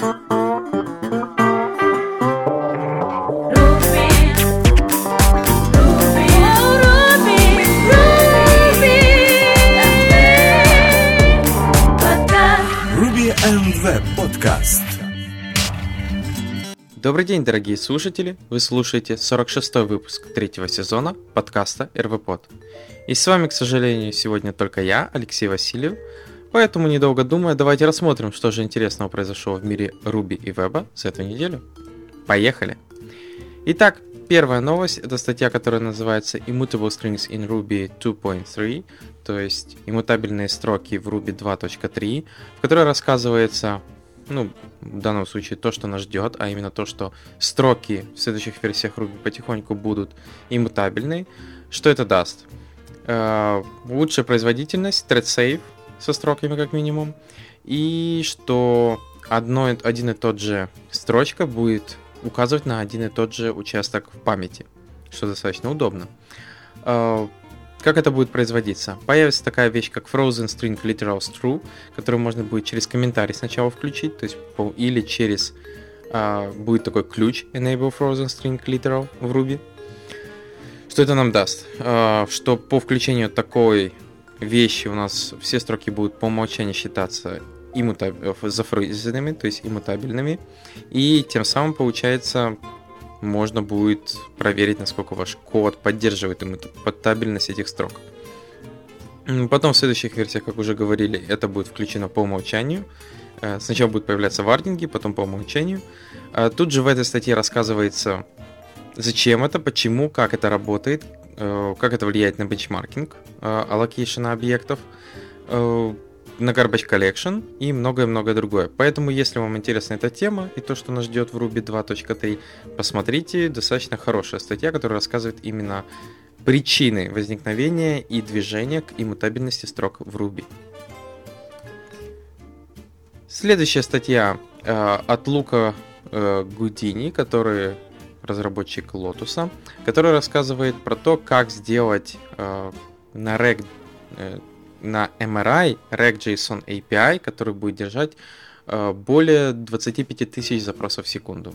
Podcast. Добрый день, дорогие слушатели! Вы слушаете 46-й выпуск третьего сезона подкаста РВПод. И с вами, к сожалению, сегодня только я, Алексей Васильев, поэтому, недолго думая, давайте рассмотрим, что же интересного произошло в мире Руби и Веба за эту неделю. Поехали! Итак, первая новость – это статья, которая называется Immutable Strings in Ruby 2.3, то есть иммутабельные строки в Ruby 2.3, в которой рассказывается, ну, в данном случае то, что нас ждет, а именно то, что строки в следующих версиях Ruby потихоньку будут иммутабельны. Что это даст? Э, лучшая производительность, thread safe со строками как минимум, и что одно, один и тот же строчка будет указывать на один и тот же участок в памяти, что достаточно удобно. Э, Как это будет производиться? Появится такая вещь, как Frozen String Literals True, которую можно будет через комментарий сначала включить, то есть или через а, будет такой ключ Enable Frozen String Literal в Ruby. Что это нам даст? А, что по включению такой вещи у нас все строки будут по умолчанию считаться иммутаб- э, зафризенными, то есть иммутабельными. И тем самым, получается, можно будет проверить, насколько ваш код поддерживает иммутабельность этих строк. Потом в следующих версиях, как уже говорили, это будет включено по умолчанию. Э, Сначала будут появляться вардинги, потом по умолчанию. А Тут же в этой статье рассказывается, зачем это, почему, как это работает, как это влияет на бенчмаркинг э, allocation а объектов, э, на Garbage Collection и многое-многое другое. Поэтому, если вам интересна эта тема и то, что нас ждет в Ruby 2.3, посмотрите, достаточно хорошая статья, которая рассказывает именно причины возникновения и движения к иммутабельности строк в Ruby. Следующая статья э, от Лука э, Гудини, который разработчик Lotus, который рассказывает про то, как сделать э, на Reg, э, на MRI Reg.json API, который будет держать э, более 25 тысяч запросов в секунду.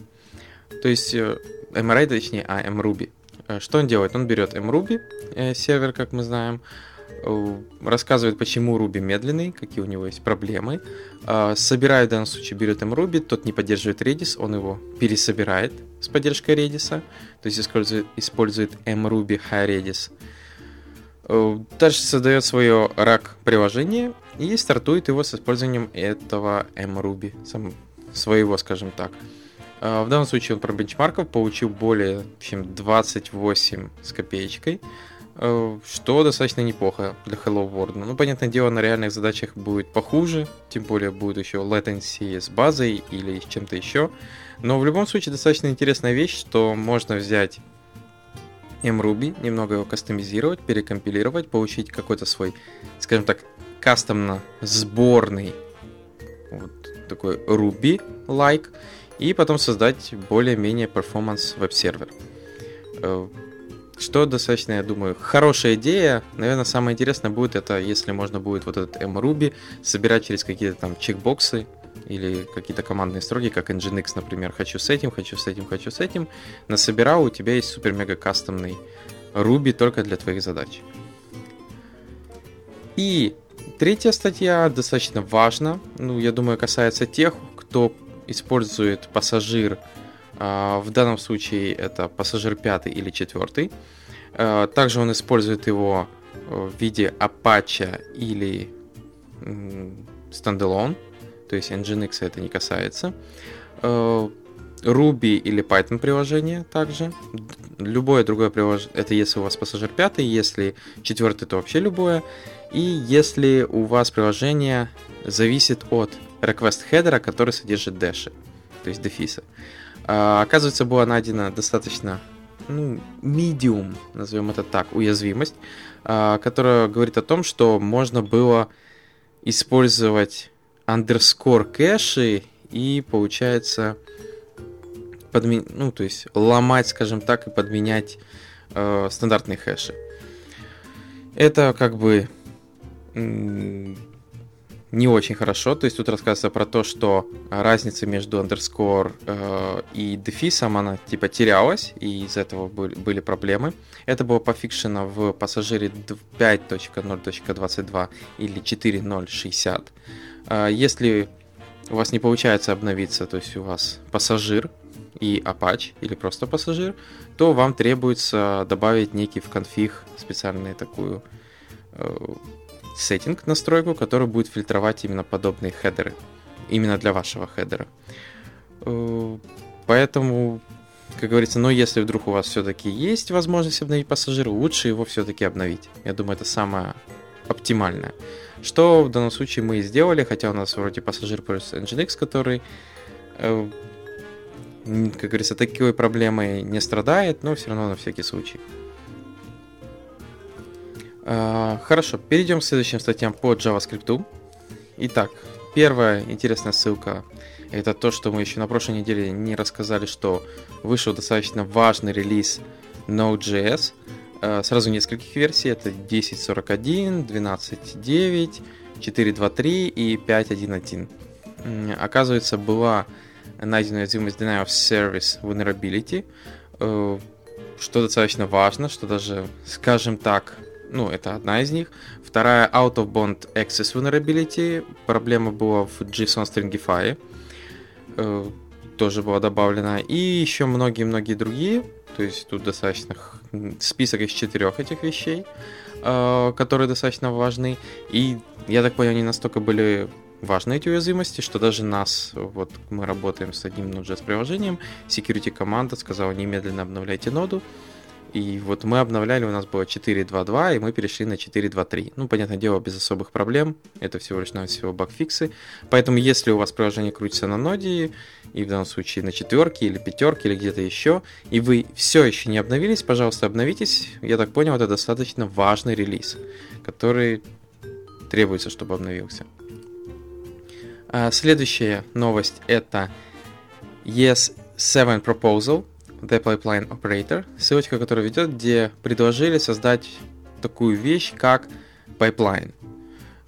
То есть э, MRI, точнее, а MRuby. Э, Что он делает? Он берет MRuby э, сервер, как мы знаем, э, рассказывает, почему Ruby медленный, какие у него есть проблемы. Э, Собирает, в данном случае, берет MRuby, тот не поддерживает Redis, он его пересобирает с поддержкой Redis, то есть использует, использует MRuby High Redis. Э, Дальше создает свое рак приложение и стартует его с использованием этого MRuby, сам, своего, скажем так. Э, В данном случае он про бенчмарков получил более чем 28 с копеечкой, э, что достаточно неплохо для Hello World. Ну, понятное дело, на реальных задачах будет похуже, тем более будет еще latency с базой или с чем-то еще. Но в любом случае достаточно интересная вещь, что можно взять MRuby, немного его кастомизировать, перекомпилировать, получить какой-то свой, скажем так, кастомно сборный вот такой Ruby-like, и потом создать более-менее performance веб-сервер. Э, Что достаточно, я думаю, хорошая идея. Наверное, самое интересное будет это, если можно будет вот этот MRuby собирать через какие-то там чекбоксы или какие-то командные строки, как Nginx, например. Хочу с этим, хочу с этим, хочу с этим. Насобирал, у тебя есть супер-мега кастомный Ruby только для твоих задач. И третья статья достаточно важна. Ну, я думаю, касается тех, кто использует пассажир. а, В данном случае это пассажир пятый или четвертый. А, Также он использует его э, в виде Apache или Standalone. То есть Nginx это не касается. Э, Ruby или Python приложение также. Любое другое приложение, это если у вас пассажир пятый, если четвертый, то вообще любое. И если у вас приложение зависит от request header, который содержит дэши, то есть дефисы. А, оказывается, была найдена достаточно ну, medium, назовем это так, уязвимость, а, которая говорит о том, что можно было использовать underscore кэши и, получается, подми... ну, то есть ломать, скажем так, и подменять э, стандартные хэши. Это как бы не очень хорошо. То есть тут рассказывается про то, что разница между underscore э, и дефисом, она типа терялась, и из этого были проблемы. Это было пофикшено в пассажире 5.0.22 или 4.0.60. Э, если у вас не получается обновиться, то есть у вас пассажир и Apache или просто пассажир, то вам требуется добавить некий в конфиг специальную такую э, setting, настройку, который будет фильтровать именно подобные хедеры. Именно для вашего хедера. Э, поэтому, как говорится, но если вдруг у вас все-таки есть возможность обновить пассажира, лучше его все-таки обновить. Я думаю, это самое оптимальное. Что в данном случае мы и сделали, хотя у нас вроде пассажир пользуется Nginx, который, э, как говорится, такой проблемой не страдает, но все равно на всякий случай. А, хорошо, перейдем к следующим статьям по JavaScript. Итак, первая интересная ссылка это то, что мы еще на прошлой неделе не рассказали, что вышел достаточно важный релиз Node.js. А, сразу нескольких версий. Это 10.41, 12.9, 4.2.3 и 5.1.1. Оказывается, была найдена уязвимость Denial of Service Vulnerability, э, что достаточно важно, что даже, скажем так, ну, это одна из них. Вторая Out of Bond Access Vulnerability. Проблема была в JSON Stringify. Э, тоже была добавлена. И еще многие-многие другие. То есть тут достаточно список из четырех этих вещей, э, которые достаточно важны. И я так понял, они настолько были важны эти уязвимости, что даже нас, вот мы работаем с одним Node.js приложением, security команда сказала немедленно обновляйте ноду, и вот мы обновляли, у нас было 4.2.2, и мы перешли на 4.2.3. Ну, понятное дело, без особых проблем. Это всего лишь навсего багфиксы. Поэтому, если у вас приложение крутится на ноде, и в данном случае на четверке или пятерке, или где-то еще, и вы все еще не обновились, пожалуйста, обновитесь. Я так понял, это достаточно важный релиз, который требуется, чтобы обновился. А следующая новость это ES7 Proposal – The Pipeline Operator, ссылочка, которая ведет, где предложили создать такую вещь, как pipeline.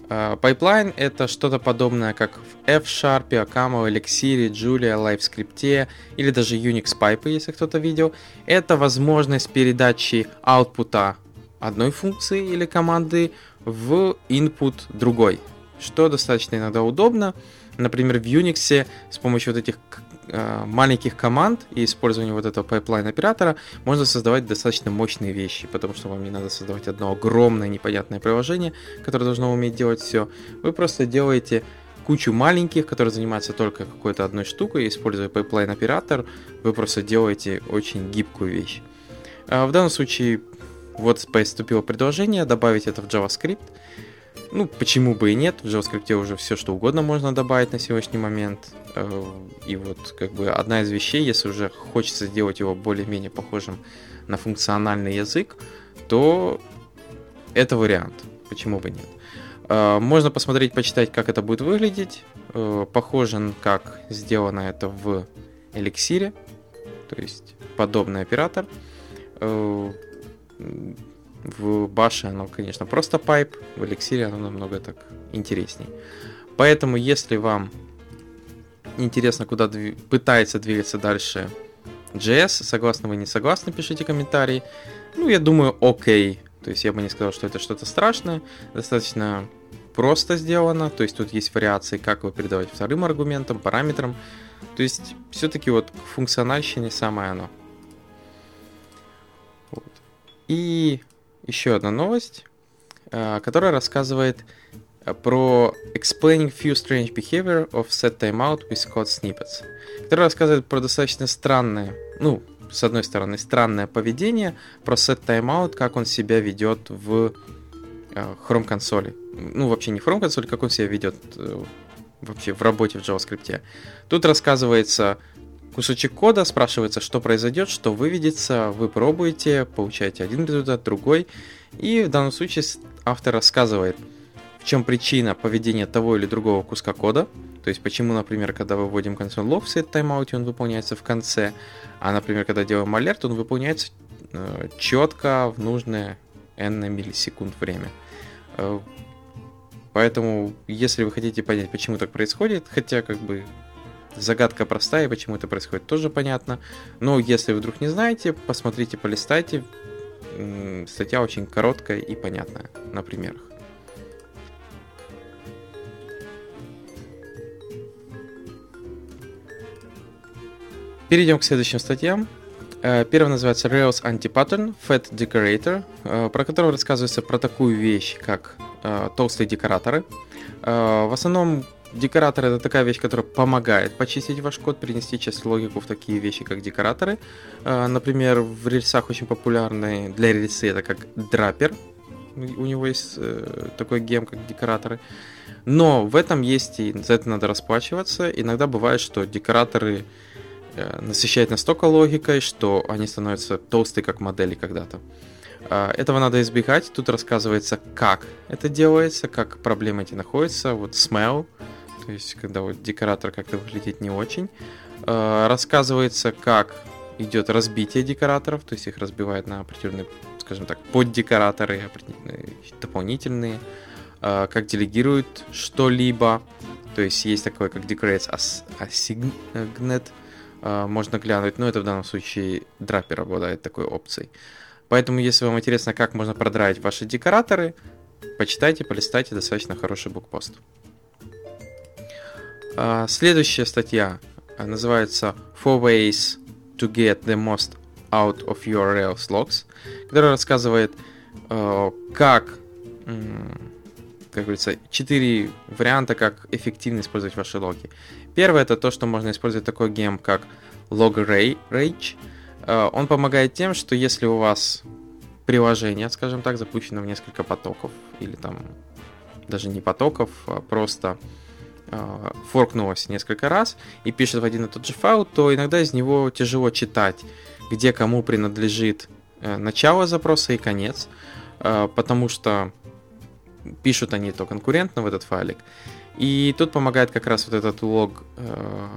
Pipeline это что-то подобное, как в F-Sharp, Akamo, Elixir, Julia, LiveScript или даже Unix Pipe, если кто-то видел. Это возможность передачи output одной функции или команды в input другой, что достаточно иногда удобно. Например, в Unix с помощью вот этих маленьких команд и использования вот этого pipeline оператора можно создавать достаточно мощные вещи, потому что вам не надо создавать одно огромное непонятное приложение, которое должно уметь делать все. Вы просто делаете кучу маленьких, которые занимаются только какой-то одной штукой, используя pipeline оператор, вы просто делаете очень гибкую вещь. А в данном случае вот поступило предложение добавить это в JavaScript. Ну, почему бы и нет, в JavaScript уже все что угодно можно добавить на сегодняшний момент. Э, и вот как бы одна из вещей, если уже хочется сделать его более-менее похожим на функциональный язык, то это вариант. Почему бы нет? Э, можно посмотреть, почитать, как это будет выглядеть. Э, похоже, как сделано это в эликсире. То есть подобный оператор. В баше оно, конечно, просто пайп. В эликсире оно намного так интересней. Поэтому, если вам интересно, куда дв... пытается двигаться дальше JS. Согласны вы, не согласны, пишите комментарии. Ну, я думаю, окей. То есть я бы не сказал, что это что-то страшное. Достаточно просто сделано. То есть тут есть вариации, как его передавать вторым аргументам, параметрам. То есть все-таки вот функциональщине самое оно. Вот. И еще одна новость, э, которая рассказывает Э, про Explaining Few Strange Behavior of Set Timeout with Code Snippets, который рассказывает про достаточно странное, ну, с одной стороны, странное поведение, про Set Timeout, как он себя ведет в э, Chrome консоли. Ну, вообще не в Chrome консоли, как он себя ведет э, вообще в работе в JavaScript. Тут рассказывается кусочек кода, спрашивается, что произойдет, что выведется, вы пробуете, получаете один результат, другой. И в данном случае автор рассказывает – чем причина поведения того или другого куска кода. То есть почему, например, когда выводим консоль log в set timeout, он выполняется в конце, а, например, когда делаем алерт, он выполняется э, четко в нужное n миллисекунд время. Э, Поэтому, если вы хотите понять, почему так происходит, хотя как бы загадка простая, почему это происходит, тоже понятно. Но если вдруг не знаете, посмотрите, полистайте. Статья очень короткая и понятная на примерах. Перейдем к следующим статьям. Э, первая называется Rails Anti-Pattern Fat Decorator, э, про которую рассказывается про такую вещь, как э, толстые декораторы. В основном декоратор это такая вещь, которая помогает почистить ваш код, принести часть логику в такие вещи, как декораторы. Например, в рельсах очень популярный для рельсы это как драпер. У него есть такой гем, как декораторы. Но в этом есть и за это надо расплачиваться. Иногда бывает, что декораторы Э, насыщает настолько логикой, что они становятся толстые, как модели когда-то. А, этого надо избегать. Тут рассказывается, как это делается, как проблемы эти находятся. Вот smell, то есть когда вот декоратор как-то выглядит не очень. А, рассказывается, как идет разбитие декораторов, то есть их разбивают на определенные, скажем так, поддекораторы, дополнительные, а, как делегируют что-либо, то есть есть такое, как decorates assigned, а, можно глянуть, но это в данном случае драпер обладает такой опцией. Поэтому, если вам интересно, как можно продраить ваши декораторы, почитайте, полистайте, достаточно хороший букпост. А, следующая статья а, называется Four Ways to Get the Most Out of Your Rails Logs, которая рассказывает, как, как говорится, четыре варианта, как эффективно использовать ваши логи. Первое это то, что можно использовать такой гем, как Log Rage. Он помогает тем, что если у вас приложение, скажем так, запущено в несколько потоков, или там даже не потоков, а просто форкнулось несколько раз и пишет в один и тот же файл, то иногда из него тяжело читать, где кому принадлежит э, начало запроса и конец, потому что пишут они то конкурентно в этот файлик, и тут помогает как раз вот этот лог э,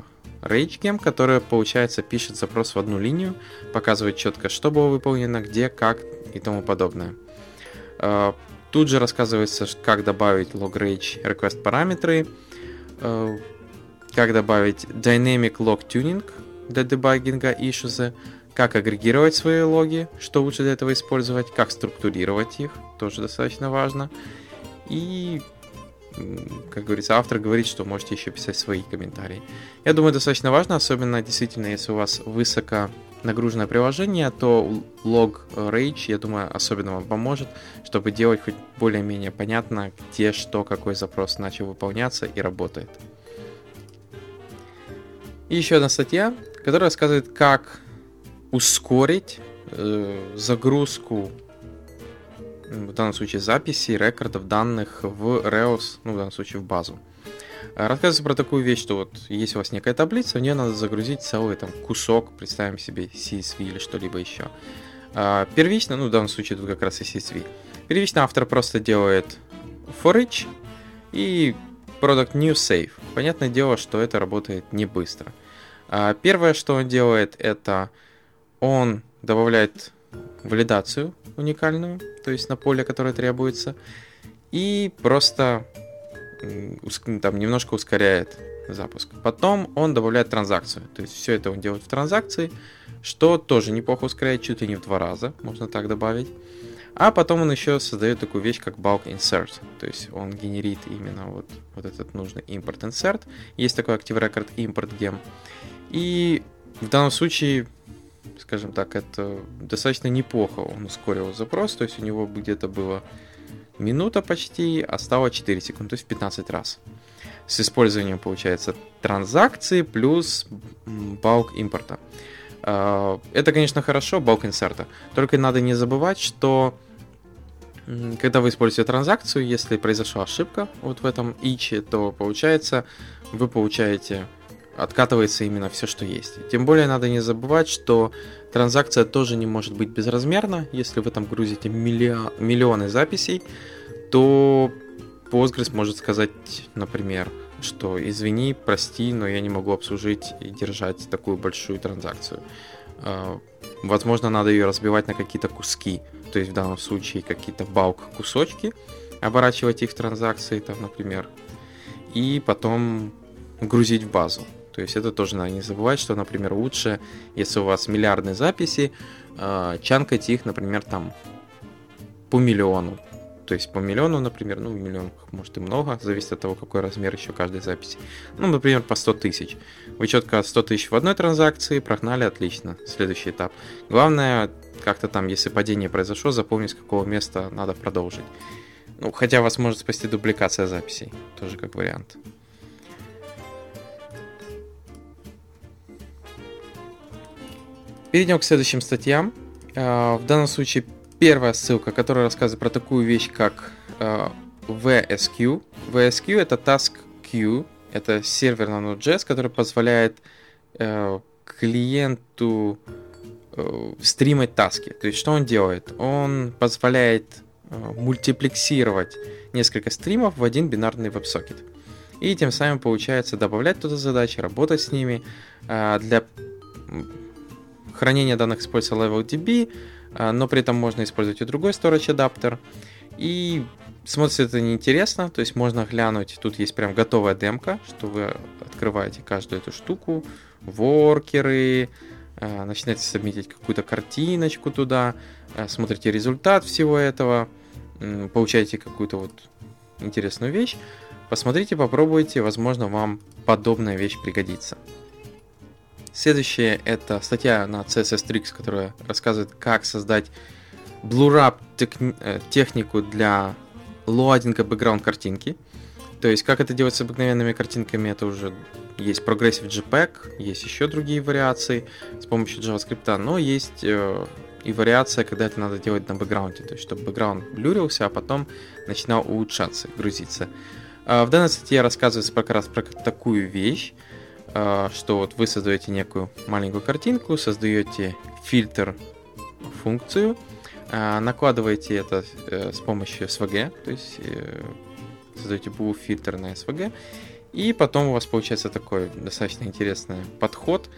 RageGem, который, получается, пишет запрос в одну линию, показывает четко, что было выполнено, где, как и тому подобное. Э, тут же рассказывается, как добавить log rage request параметры, э, как добавить dynamic log tuning для дебагинга issues, как агрегировать свои логи, что лучше для этого использовать, как структурировать их, тоже достаточно важно. И как говорится, автор говорит, что можете еще писать свои комментарии. Я думаю, достаточно важно, особенно действительно, если у вас высоко нагруженное приложение, то лог Rage, я думаю, особенно вам поможет, чтобы делать хоть более-менее понятно, где что, какой запрос начал выполняться и работает. И еще одна статья, которая рассказывает, как ускорить э, загрузку в данном случае записи, рекордов данных в Reos, ну в данном случае в базу. А, рассказывается про такую вещь, что вот есть у вас некая таблица, в нее надо загрузить целый там кусок, представим себе CSV или что-либо еще. А, первично, ну в данном случае тут как раз и CSV. Первично автор просто делает for each и product new save. Понятное дело, что это работает не быстро. А, первое, что он делает, это он добавляет валидацию уникальную, то есть на поле, которое требуется, и просто там немножко ускоряет запуск. Потом он добавляет транзакцию, то есть все это он делает в транзакции, что тоже неплохо ускоряет, чуть ли не в два раза, можно так добавить. А потом он еще создает такую вещь, как bulk insert, то есть он генерит именно вот, вот этот нужный import insert. Есть такой Active Record import gem. И в данном случае скажем так, это достаточно неплохо он ускорил запрос, то есть у него где-то было минута почти, а стало 4 секунды, то есть в 15 раз. С использованием, получается, транзакции плюс балк импорта. А, это, конечно, хорошо, балк инсерта. Только надо не забывать, что когда вы используете транзакцию, если произошла ошибка вот в этом иче, то получается вы получаете откатывается именно все, что есть. Тем более надо не забывать, что транзакция тоже не может быть безразмерна. Если вы там грузите миллион, миллионы записей, то Postgres может сказать, например, что извини, прости, но я не могу обслужить и держать такую большую транзакцию. А, возможно, надо ее разбивать на какие-то куски, то есть в данном случае какие-то балк кусочки, оборачивать их в транзакции, там, например, и потом грузить в базу. То есть это тоже надо не забывать, что, например, лучше, если у вас миллиардные записи, э, чанкать их, например, там по миллиону. То есть по миллиону, например, ну, миллион, может и много, зависит от того, какой размер еще каждой записи. Ну, например, по 100 тысяч. Вы четко 100 тысяч в одной транзакции прогнали, отлично. Следующий этап. Главное, как-то там, если падение произошло, запомнить, с какого места надо продолжить. Ну, хотя вас может спасти дубликация записей, тоже как вариант. Перейдем к следующим статьям. А, в данном случае первая ссылка, которая рассказывает про такую вещь, как э, VSQ. VSQ это Task Queue, это сервер на Node.js, который позволяет э, клиенту э, стримать таски. То есть что он делает? Он позволяет э, мультиплексировать несколько стримов в один бинарный веб-сокет. И тем самым получается добавлять туда задачи, работать с ними. Э, для хранения данных используется LevelDB, а, но при этом можно использовать и другой storage адаптер. И смотрится это неинтересно, то есть можно глянуть, тут есть прям готовая демка, что вы открываете каждую эту штуку, воркеры, а, начинаете сабмитить какую-то картиночку туда, а, смотрите результат всего этого, получаете какую-то вот интересную вещь, посмотрите, попробуйте, возможно, вам подобная вещь пригодится. Следующее это статья на CSS Tricks, которая рассказывает, как создать blur э, технику для лоадинга бэкграунд картинки. То есть, как это делать с обыкновенными картинками, это уже есть Progressive JPEG, есть еще другие вариации с помощью JavaScript, но есть э, и вариация, когда это надо делать на бэкграунде, то есть, чтобы бэкграунд блюрился, а потом начинал улучшаться, грузиться. Э, в данной статье рассказывается как раз про такую вещь, что вот вы создаете некую маленькую картинку, создаете фильтр функцию, а, накладываете это э, с помощью SVG, то есть э, создаете BU фильтр на SVG, и потом у вас получается такой достаточно интересный подход,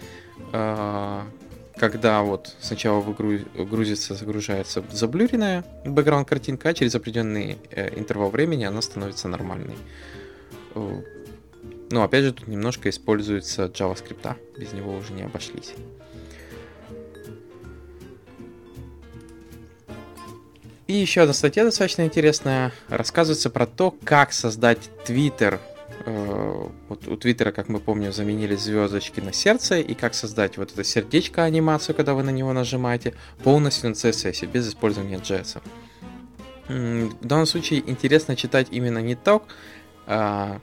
а, когда вот сначала грузится, загружается заблюренная бэкграунд картинка, а через определенный э, интервал времени она становится нормальной. Но ну, опять же тут немножко используется JavaScript, без него уже не обошлись. И еще одна статья достаточно интересная. Рассказывается про то, как создать Twitter. Э, вот у Твиттера, как мы помним, заменили звездочки на сердце, и как создать вот это сердечко анимацию, когда вы на него нажимаете, полностью на CSS, без использования JS. В данном случае интересно читать именно не так, а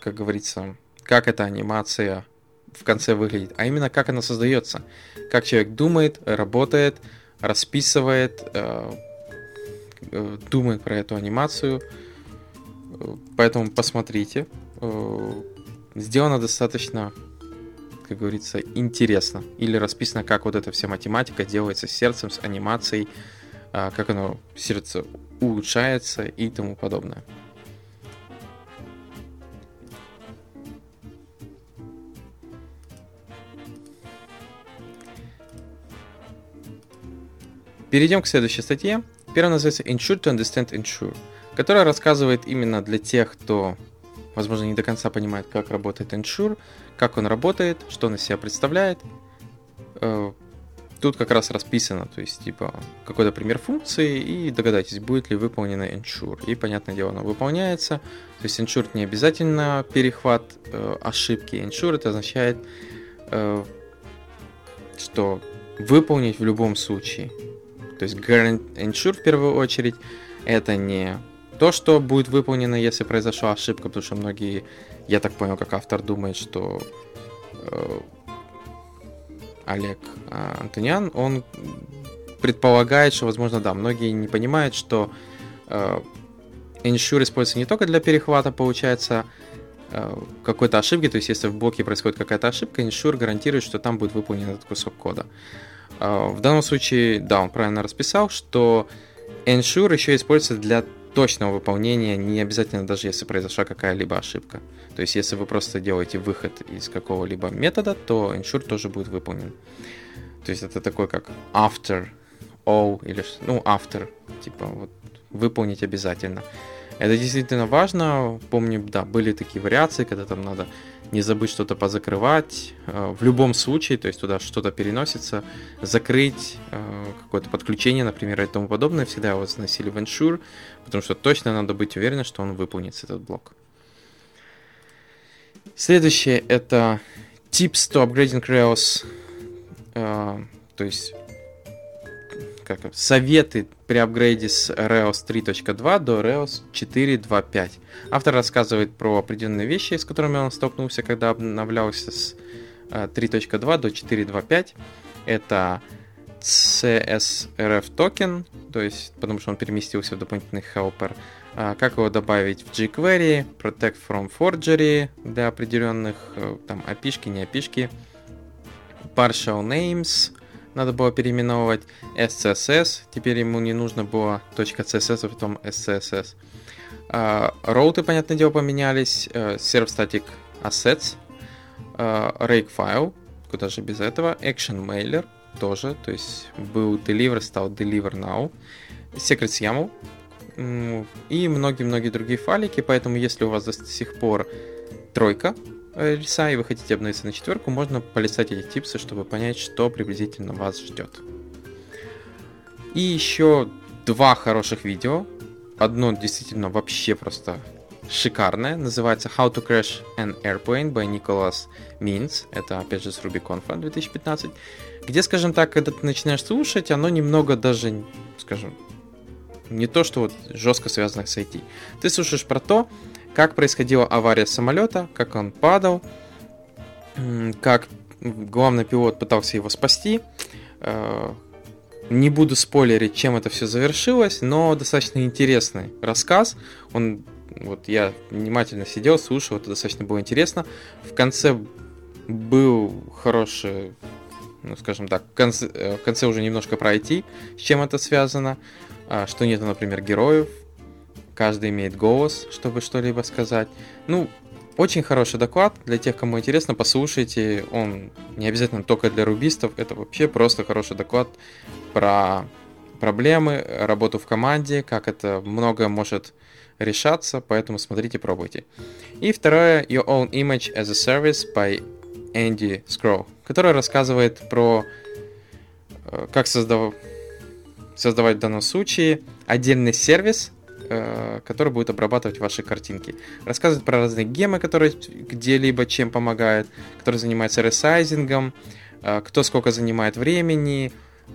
как говорится, как эта анимация в конце выглядит, а именно как она создается. Как человек думает, работает, расписывает, э, э, думает про эту анимацию. Поэтому посмотрите. Э, сделано достаточно, как говорится, интересно. Или расписано, как вот эта вся математика делается с сердцем, с анимацией, как оно сердце улучшается и тому подобное. Перейдем к следующей статье. Первая называется Insure to Understand Insure, которая рассказывает именно для тех, кто, возможно, не до конца понимает, как работает Insure, как он работает, что он из себя представляет. Э, тут как раз расписано, то есть, типа, какой-то пример функции, и догадайтесь, будет ли выполнено Ensure. И, понятное дело, оно выполняется. То есть, Ensure не обязательно перехват э, ошибки. Ensure это означает, э, что выполнить в любом случае. То есть Guarantee Ensure в первую очередь это не то, что будет выполнено, если произошла ошибка, потому что многие, я так понял, как автор думает, что э, Олег э, Антониан, он предполагает, что, возможно, да, многие не понимают, что э, Ensure используется не только для перехвата, получается, э, какой-то ошибки, то есть если в блоке происходит какая-то ошибка, Ensure гарантирует, что там будет выполнен этот кусок кода. А, в данном случае, да, он правильно расписал, что ensure еще используется для точного выполнения, не обязательно даже если произошла какая-либо ошибка. То есть, если вы просто делаете выход из какого-либо метода, то ensure тоже будет выполнен. То есть, это такой как after all, или, ну, after, типа, вот, выполнить обязательно. Это действительно важно. Помню, да, были такие вариации, когда там надо не забыть что-то позакрывать. Э, в любом случае, то есть туда что-то переносится, закрыть э, какое-то подключение, например, и тому подобное, всегда его заносили в Ensure, потому что точно надо быть уверенным, что он выполнится, этот блок. Следующее это tips to upgrading Rails, э, то есть как, советы при апгрейде с Rails 3.2 до Rails 4.2.5. Автор рассказывает про определенные вещи, с которыми он столкнулся, когда обновлялся с 3.2 э, до 4.2.5. Это CSRF токен, то есть потому что он переместился в дополнительный helper, а, как его добавить в jQuery, Protect from Forgery для определенных э, там API, не API, Partial Names, надо было переименовывать SCSS, теперь ему не нужно было .css, а потом SCSS. Uh, роуты, понятное дело, поменялись, Serve Static Assets, uh, Rake File, куда же без этого, Action Mailer тоже, то есть был Deliver, стал Deliver Now, Secrets YAML и многие-многие другие файлики, поэтому если у вас до сих пор тройка, леса и вы хотите обновиться на четверку, можно полистать эти типсы, чтобы понять, что приблизительно вас ждет. И еще два хороших видео. Одно действительно вообще просто шикарное. Называется How to Crash an Airplane by Nicholas Means. Это, опять же, с RubyConf 2015. Где, скажем так, когда ты начинаешь слушать, оно немного даже, скажем, не то, что вот жестко связано с IT. Ты слушаешь про то, как происходила авария самолета, как он падал, как главный пилот пытался его спасти. Э, не буду спойлерить, чем это все завершилось, но достаточно интересный рассказ. Он, вот я внимательно сидел, слушал, это достаточно было интересно. В конце был хороший, ну скажем так, в конце, э, в конце уже немножко пройти, с чем это связано, а, что нет, например, героев, каждый имеет голос, чтобы что-либо сказать. Ну, очень хороший доклад. Для тех, кому интересно, послушайте. Он не обязательно только для рубистов. Это вообще просто хороший доклад про проблемы, работу в команде, как это многое может решаться, поэтому смотрите, пробуйте. И второе, Your Own Image as a Service by Andy Scroll, который рассказывает про э, как создав... создавать в данном случае отдельный сервис который будет обрабатывать ваши картинки. Рассказывать про разные гемы, которые где-либо чем помогают, который занимается ресайзингом, э, кто сколько занимает времени,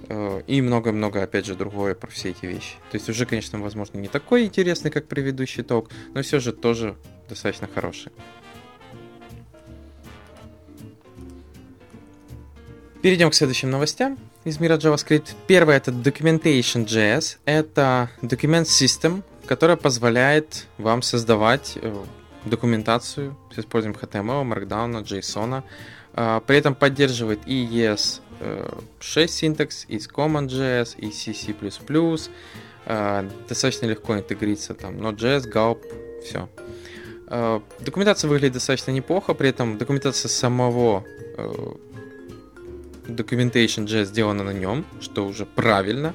э, и много-много, опять же, другое про все эти вещи. То есть уже, конечно, возможно, не такой интересный, как предыдущий ток, но все же тоже достаточно хороший. Перейдем к следующим новостям из мира JavaScript. Первое это Documentation.js. Это Document System, которая позволяет вам создавать э, документацию с использованием HTML, Markdown, JSON. А, при этом поддерживает и ES6 э, синтакс, и CommonJS, и CC++. А, достаточно легко интегриться там Node.js, Gulp, все. А, документация выглядит достаточно неплохо, при этом документация самого э, Documentation.js сделана на нем, что уже правильно.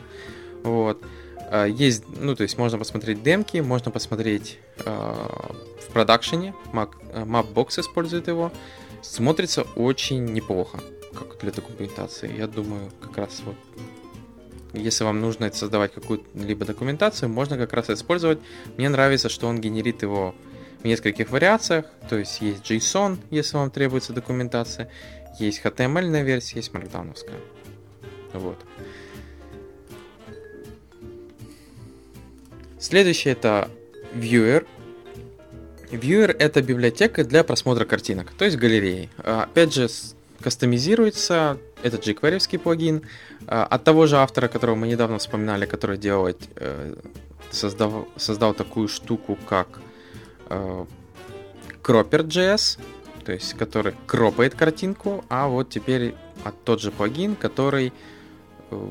Вот. А, есть, ну, то есть можно посмотреть демки, можно посмотреть э, в продакшене, Mapbox использует его. Смотрится очень неплохо, как для документации. Я думаю, как раз вот если вам нужно создавать какую-либо документацию, можно как раз использовать. Мне нравится, что он генерит его в нескольких вариациях. То есть есть JSON, если вам требуется документация, есть HTML версия, есть Markdown. Вот. Следующее это Viewer. Viewer это библиотека для просмотра картинок, то есть галереи. А, опять же, кастомизируется этот jQuery плагин а, от того же автора, которого мы недавно вспоминали, который делает, э, создав, создал такую штуку, как э, Cropper.js, то есть который кропает картинку, а вот теперь от тот же плагин, который э,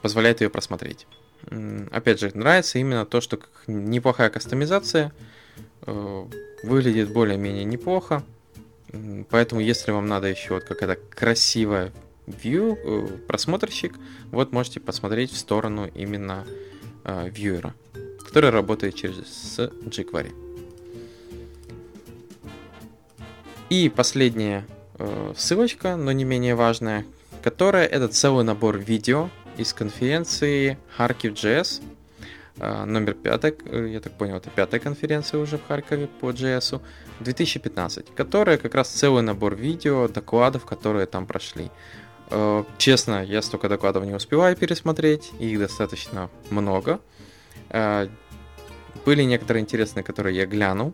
позволяет ее просмотреть. Опять же, нравится именно то, что неплохая кастомизация, э, выглядит более-менее неплохо. Поэтому, если вам надо еще вот какая-то красивая view, э, просмотрщик, вот можете посмотреть в сторону именно э, вьюера. который работает через jQuery. И последняя э, ссылочка, но не менее важная, которая это целый набор видео из конференции Kharkiv.js, э, номер пятый, э, я так понял, это пятая конференция уже в Харькове по JS, 2015, которая как раз целый набор видео, докладов, которые там прошли. Э, честно, я столько докладов не успеваю пересмотреть, их достаточно много. Э, были некоторые интересные, которые я глянул.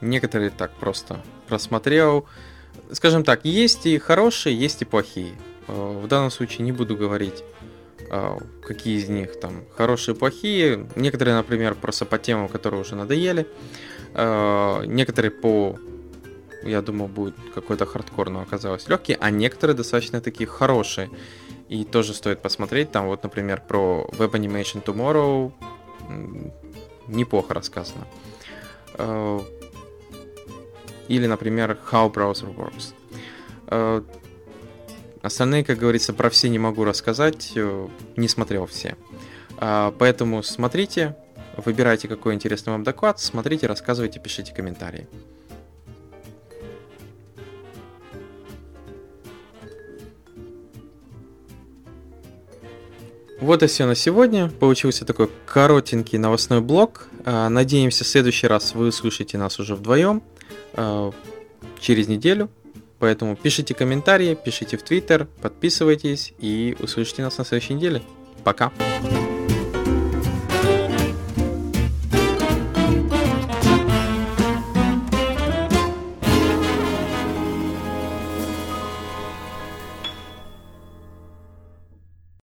Некоторые так просто просмотрел. Скажем так, есть и хорошие, есть и плохие. Э, в данном случае не буду говорить, какие из них там хорошие плохие. Некоторые, например, просто по темам, которые уже надоели. Некоторые по я думал, будет какой-то хардкор, но оказалось легкий, а некоторые достаточно такие хорошие. И тоже стоит посмотреть. Там вот, например, про Web Animation Tomorrow неплохо рассказано. Э, или, например, How Browser Works. Остальные, как говорится, про все не могу рассказать, э, не смотрел все. Поэтому смотрите, выбирайте, какой интересный вам доклад, смотрите, рассказывайте, пишите комментарии. Вот и все на сегодня. Получился такой коротенький новостной блок. А, надеемся, в следующий раз вы услышите нас уже вдвоем а, через неделю. Поэтому пишите комментарии, пишите в Твиттер, подписывайтесь и услышите нас на следующей неделе. Пока! Пока!